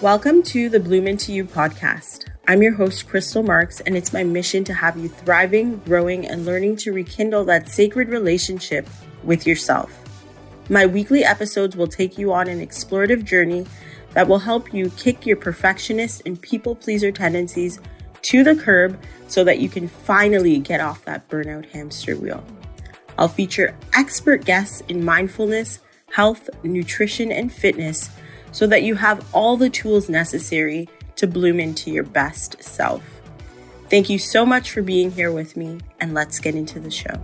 Welcome to the Bloom Into You podcast. I'm your host, Crystal Marks, and it's my mission to have you thriving, growing, and learning to rekindle that sacred relationship with yourself. My weekly episodes will take you on an explorative journey that will help you kick your perfectionist and people pleaser tendencies to the curb so that you can finally get off that burnout hamster wheel. I'll feature expert guests in mindfulness, health, nutrition, and fitness so that you have all the tools necessary to bloom into your best self. Thank you so much for being here with me, and let's get into the show.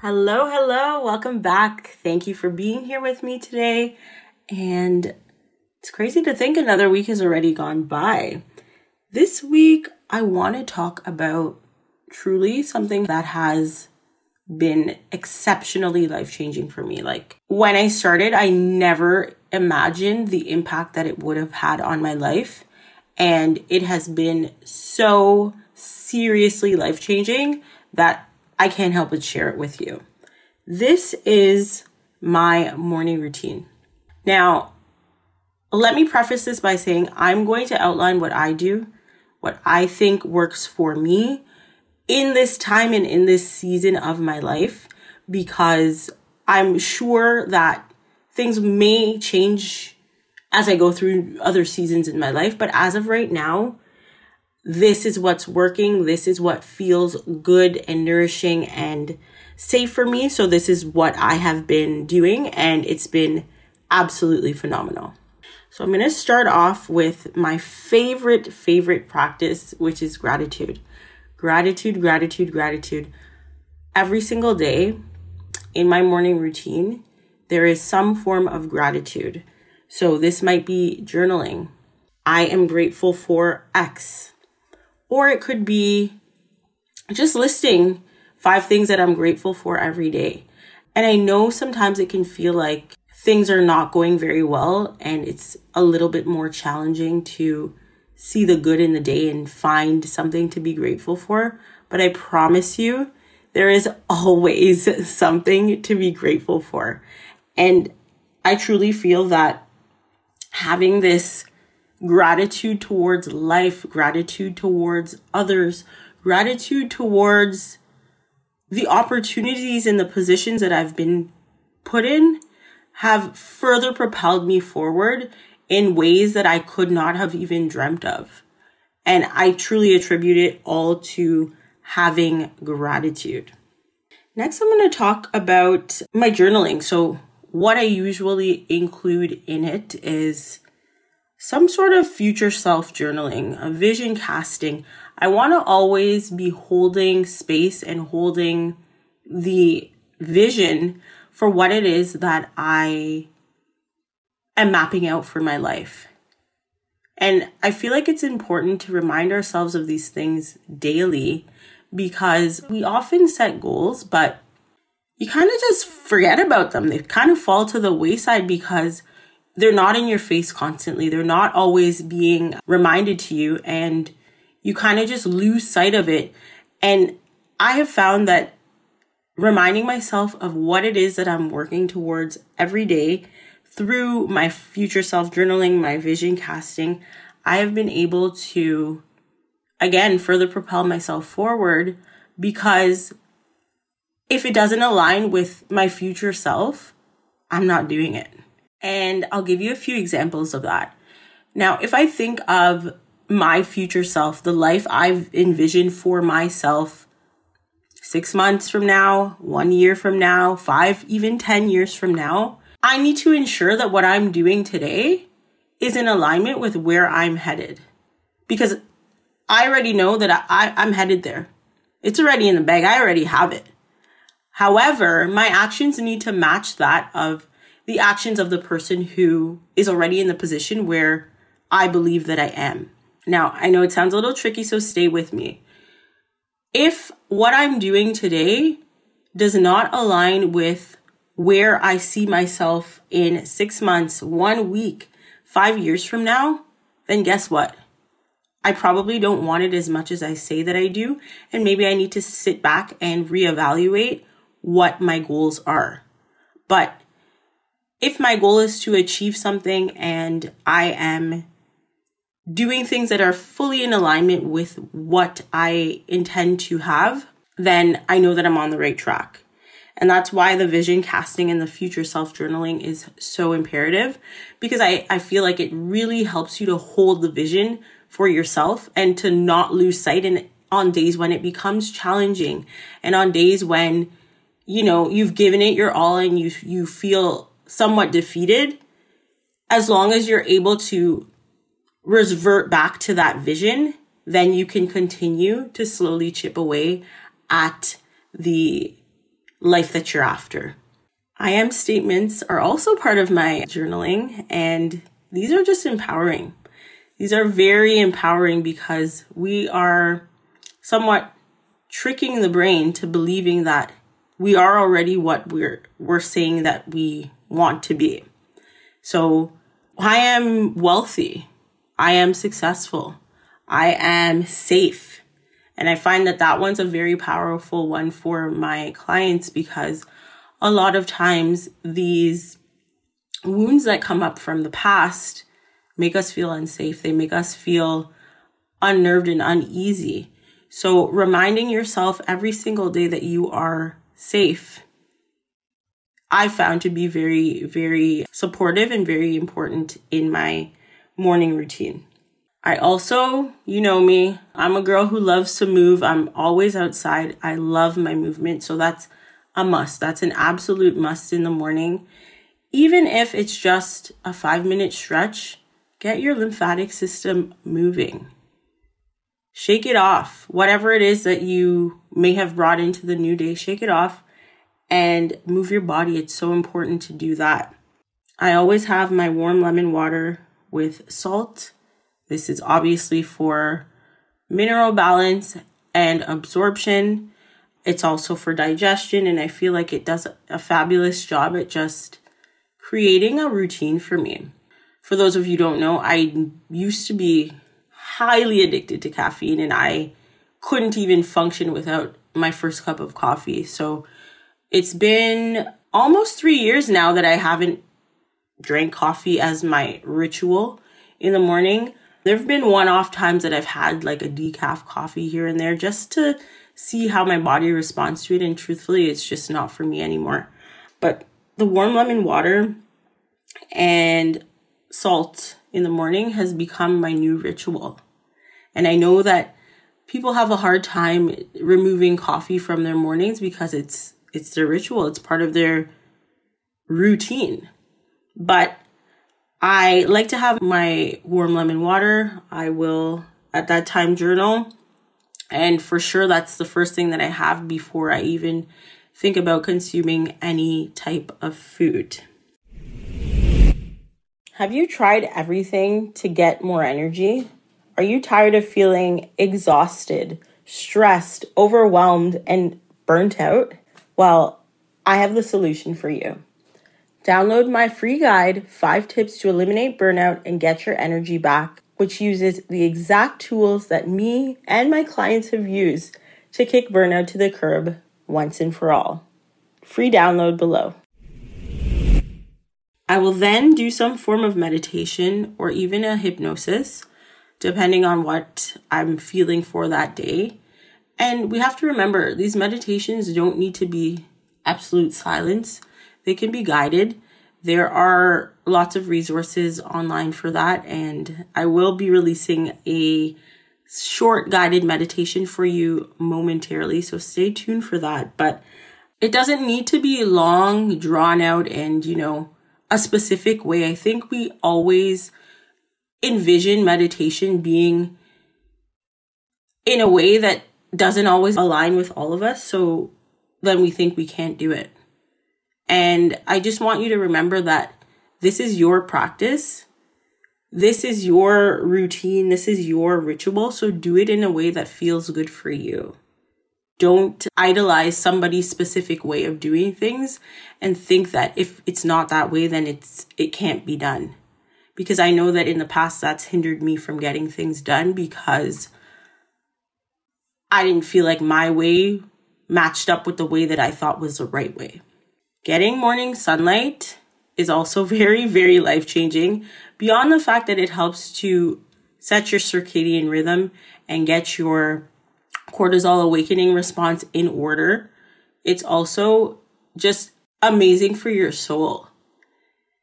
Hello, hello, welcome back. Thank you for being here with me today. And it's crazy to think another week has already gone by. This week, I want to talk about truly something that has been exceptionally life changing for me. Like when I started, I never imagined the impact that it would have had on my life. And it has been so seriously life changing that I can't help but share it with you. This is my morning routine. Now, let me preface this by saying I'm going to outline what I do, what I think works for me, in this time and in this season of my life because I'm sure that things may change as I go through other seasons in my life. But as of right now, this is what's working. This is what feels good and nourishing and safe for me. So this is what I have been doing and it's been absolutely phenomenal. So I'm going to start off with my favorite, favorite practice, which is gratitude gratitude, gratitude, gratitude. Every single day in my morning routine, there is some form of gratitude. So this might be journaling. I am grateful for X. Or it could be just listing five things that I'm grateful for every day. And I know sometimes it can feel like things are not going very well and it's a little bit more challenging to see the good in the day and find something to be grateful for. But I promise you, there is always something to be grateful for. And I truly feel that having this gratitude towards life, gratitude towards others, gratitude towards the opportunities and the positions that I've been put in have further propelled me forward in ways that I could not have even dreamt of. And I truly attribute it all to having gratitude. Next, I'm going to talk about my journaling. So, what I usually include in it is some sort of future self journaling, a vision casting. I want to always be holding space and holding the vision for what it is that I am mapping out for my life. And I feel like it's important to remind ourselves of these things daily because we often set goals, but you kind of just forget about them. They kind of fall to the wayside because they're not in your face constantly. They're not always being reminded to you, and you kind of just lose sight of it. And I have found that reminding myself of what it is that I'm working towards every day through my future self journaling, my vision casting, I have been able to, again, further propel myself forward because if it doesn't align with my future self, I'm not doing it. And I'll give you a few examples of that. Now, if I think of my future self, the life I've envisioned for myself six months from now, one year from now, five, even 10 years from now, I need to ensure that what I'm doing today is in alignment with where I'm headed. Because I already know that I, I, am headed there. It's already in the bag. I already have it. However, my actions need to match that of the actions of the person who is already in the position where I believe that I am. Now, I know it sounds a little tricky, so stay with me. If what I'm doing today does not align with where I see myself in six months, one week, five years from now, then guess what? I probably don't want it as much as I say that I do. And maybe I need to sit back and reevaluate what my goals are. But if my goal is to achieve something and I am doing things that are fully in alignment with what I intend to have, then I know that I'm on the right track. And that's why the vision casting and the future self journaling is so imperative because I, I feel like it really helps you to hold the vision for yourself and to not lose sight in on days when it becomes challenging and on days when you know you've given it your all and you you feel somewhat defeated. As long as you're able to revert back to that vision then you can continue to slowly chip away at the life that you're after. I am statements are also part of my journaling, and these are just empowering. These are very empowering because we are somewhat tricking the brain to believing that we are already what we're we're saying that we want to be. So I am wealthy. I am successful. I am safe. And I find that that one's a very powerful one for my clients because a lot of times these wounds that come up from the past make us feel unsafe. They make us feel unnerved and uneasy. So reminding yourself every single day that you are safe, I found to be very, very supportive and very important in my morning routine. I also, you know me, I'm a girl who loves to move. I'm always outside. I love my movement. So that's a must. That's an absolute must in the morning. Even if it's just a five minute stretch, get your lymphatic system moving. Shake it off. Whatever it is that you may have brought into the new day, shake it off and move your body. It's so important to do that. I always have my warm lemon water with salt this is obviously for mineral balance and absorption. It's also for digestion, and I feel like it does a fabulous job at just creating a routine for me. For those of you don't know, I used to be highly addicted to caffeine and I couldn't even function without my first cup of coffee. So it's been almost three years now that I haven't drank coffee as my ritual in the morning. There have been one off times that I've had like a decaf coffee here and there just to see how my body responds to it. And truthfully, it's just not for me anymore. But the warm lemon water and salt in the morning has become my new ritual. And I know that people have a hard time removing coffee from their mornings because it's it's their ritual, it's part of their routine. But I like to have my warm lemon water. I will at that time journal. And for sure, that's the first thing that I have before I even think about consuming any type of food. Have you tried everything to get more energy? Are you tired of feeling exhausted, stressed, overwhelmed, and burnt out? Well, I have the solution for you. Download my free guide, 5 Tips to Eliminate Burnout and Get Your Energy Back, which uses the exact tools that me and my clients have used to kick burnout to the curb once and for all. Free download below. I will then do some form of meditation or even a hypnosis, depending on what I'm feeling for that day. And we have to remember these meditations don't need to be absolute silence. They can be guided. There are lots of resources online for that, and I will be releasing a short guided meditation for you momentarily. So stay tuned for that. But it doesn't need to be long, drawn out, and you know, a specific way. I think we always envision meditation being in a way that doesn't always align with all of us. So then we think we can't do it. And I just want you to remember that this is your practice. This is your routine. This is your ritual. So do it in a way that feels good for you. Don't idolize somebody's specific way of doing things and think that if it's not that way, then it's, it can't be done. Because I know that in the past that's hindered me from getting things done because I didn't feel like my way matched up with the way that I thought was the right way. Getting morning sunlight is also very, very life changing. Beyond the fact that it helps to set your circadian rhythm and get your cortisol awakening response in order, it's also just amazing for your soul.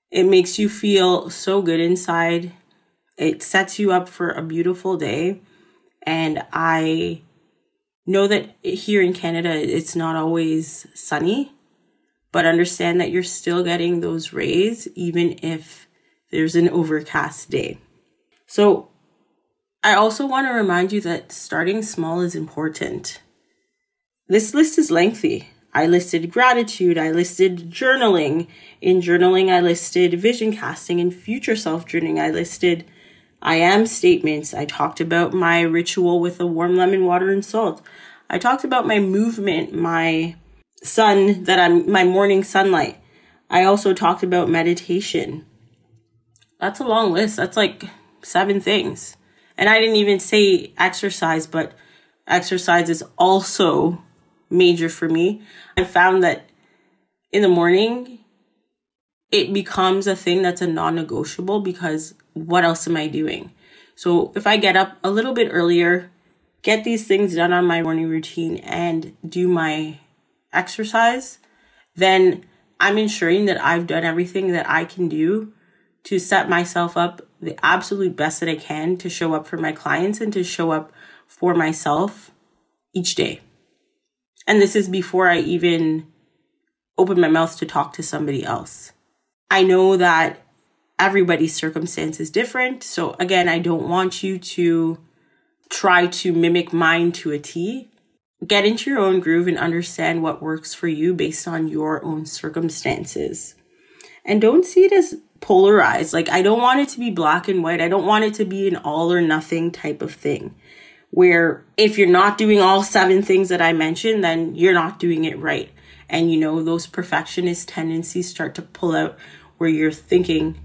It makes you feel so good inside. It sets you up for a beautiful day. And I know that here in Canada, it's not always sunny, but understand that you're still getting those rays even if there's an overcast day. So, I also want to remind you that starting small is important. This list is lengthy. I listed gratitude, I listed journaling. In journaling, I listed vision casting and future self journaling. I listed I am statements. I talked about my ritual with the warm lemon water and salt. I talked about my movement, my sun that I'm my morning sunlight. I also talked about meditation. That's a long list. That's like seven things. And I didn't even say exercise, but exercise is also major for me. I found that in the morning, it becomes a thing that's a non negotiable because what else am I doing? So if I get up a little bit earlier, get these things done on my morning routine, and do my exercise, then I'm ensuring that I've done everything that I can do to set myself up the absolute best that I can to show up for my clients and to show up for myself each day. And this is before I even open my mouth to talk to somebody else. I know that everybody's circumstance is different. So again, I don't want you to try to mimic mine to a T. Get into your own groove and understand what works for you based on your own circumstances. And don't see it as polarized. Like, I don't want it to be black and white. I don't want it to be an all or nothing type of thing where if you're not doing all seven things that I mentioned, then you're not doing it right. And you know, those perfectionist tendencies start to pull out where you're thinking,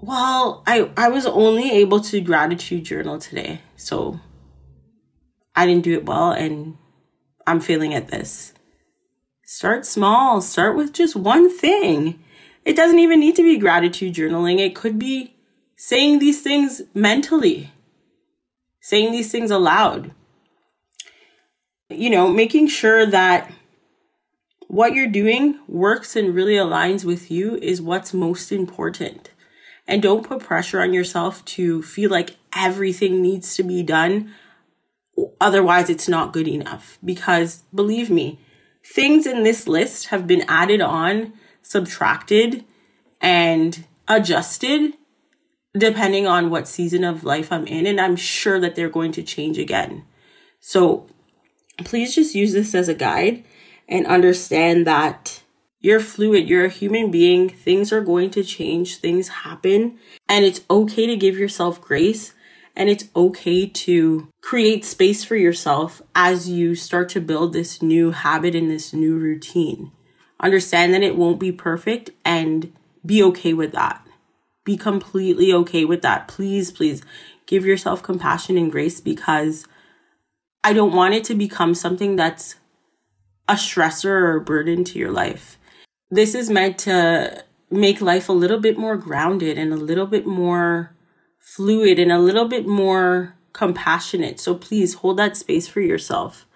well, I, I was only able to gratitude journal today. So I didn't do it well and I'm failing at this. Start small. Start with just one thing. It doesn't even need to be gratitude journaling. It could be saying these things mentally, saying these things aloud. You know, making sure that what you're doing works and really aligns with you is what's most important. And don't put pressure on yourself to feel like everything needs to be done. Otherwise, it's not good enough. Because believe me, things in this list have been added on, subtracted, and adjusted depending on what season of life I'm in. And I'm sure that they're going to change again. So please just use this as a guide and understand that you're fluid. You're a human being. Things are going to change. Things happen. And it's okay to give yourself grace. And it's okay to create space for yourself as you start to build this new habit and this new routine. Understand that it won't be perfect and be okay with that. Be completely okay with that. Please, please give yourself compassion and grace because I don't want it to become something that's a stressor or a burden to your life this is meant to make life a little bit more grounded and a little bit more fluid and a little bit more compassionate. So please hold that space for yourself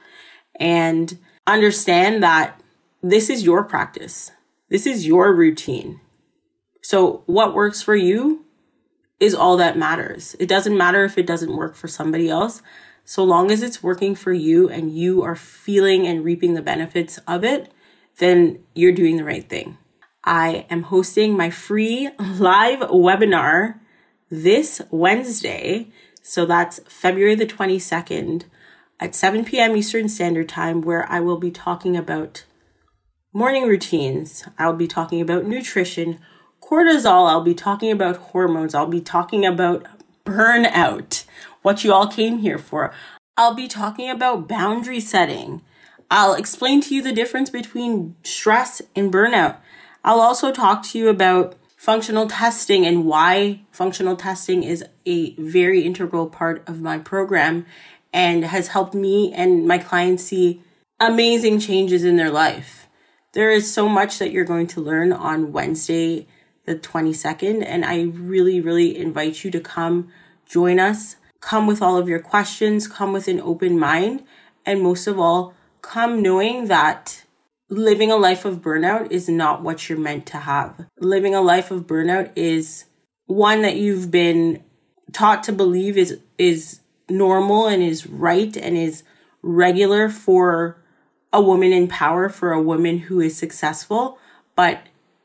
and understand that this is your practice. This is your routine. So what works for you is all that matters. It doesn't matter if it doesn't work for somebody else. So long as it's working for you and you are feeling and reaping the benefits of it, then you're doing the right thing. I am hosting my free live webinar this Wednesday. So that's February the 22nd at 7 p.m. Eastern Standard Time, where I will be talking about morning routines. I'll be talking about nutrition, cortisol. I'll be talking about hormones. I'll be talking about burnout, what you all came here for. I'll be talking about boundary setting. I'll explain to you the difference between stress and burnout. I'll also talk to you about functional testing and why functional testing is a very integral part of my program and has helped me and my clients see amazing changes in their life. There is so much that you're going to learn on Wednesday, the 22nd, and I really, really invite you to come join us. Come with all of your questions, come with an open mind, and most of all, come knowing that living a life of burnout is not what you're meant to have. Living a life of burnout is one that you've been taught to believe is is normal and is right and is regular for a woman in power, for a woman who is successful, but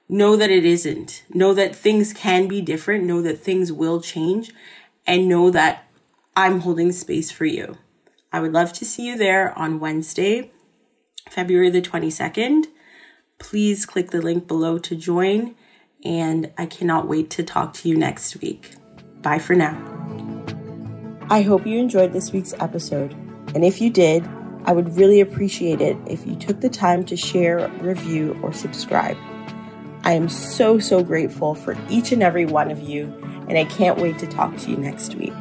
know that it isn't. Know that things can be different, know that things will change, and know that I'm holding space for you. I would love to see you there on Wednesday, February the 22nd. Please click the link below to join, and I cannot wait to talk to you next week. Bye for now. I hope you enjoyed this week's episode, and if you did, I would really appreciate it if you took the time to share, review, or subscribe. I am so, so grateful for each and every one of you, and I can't wait to talk to you next week.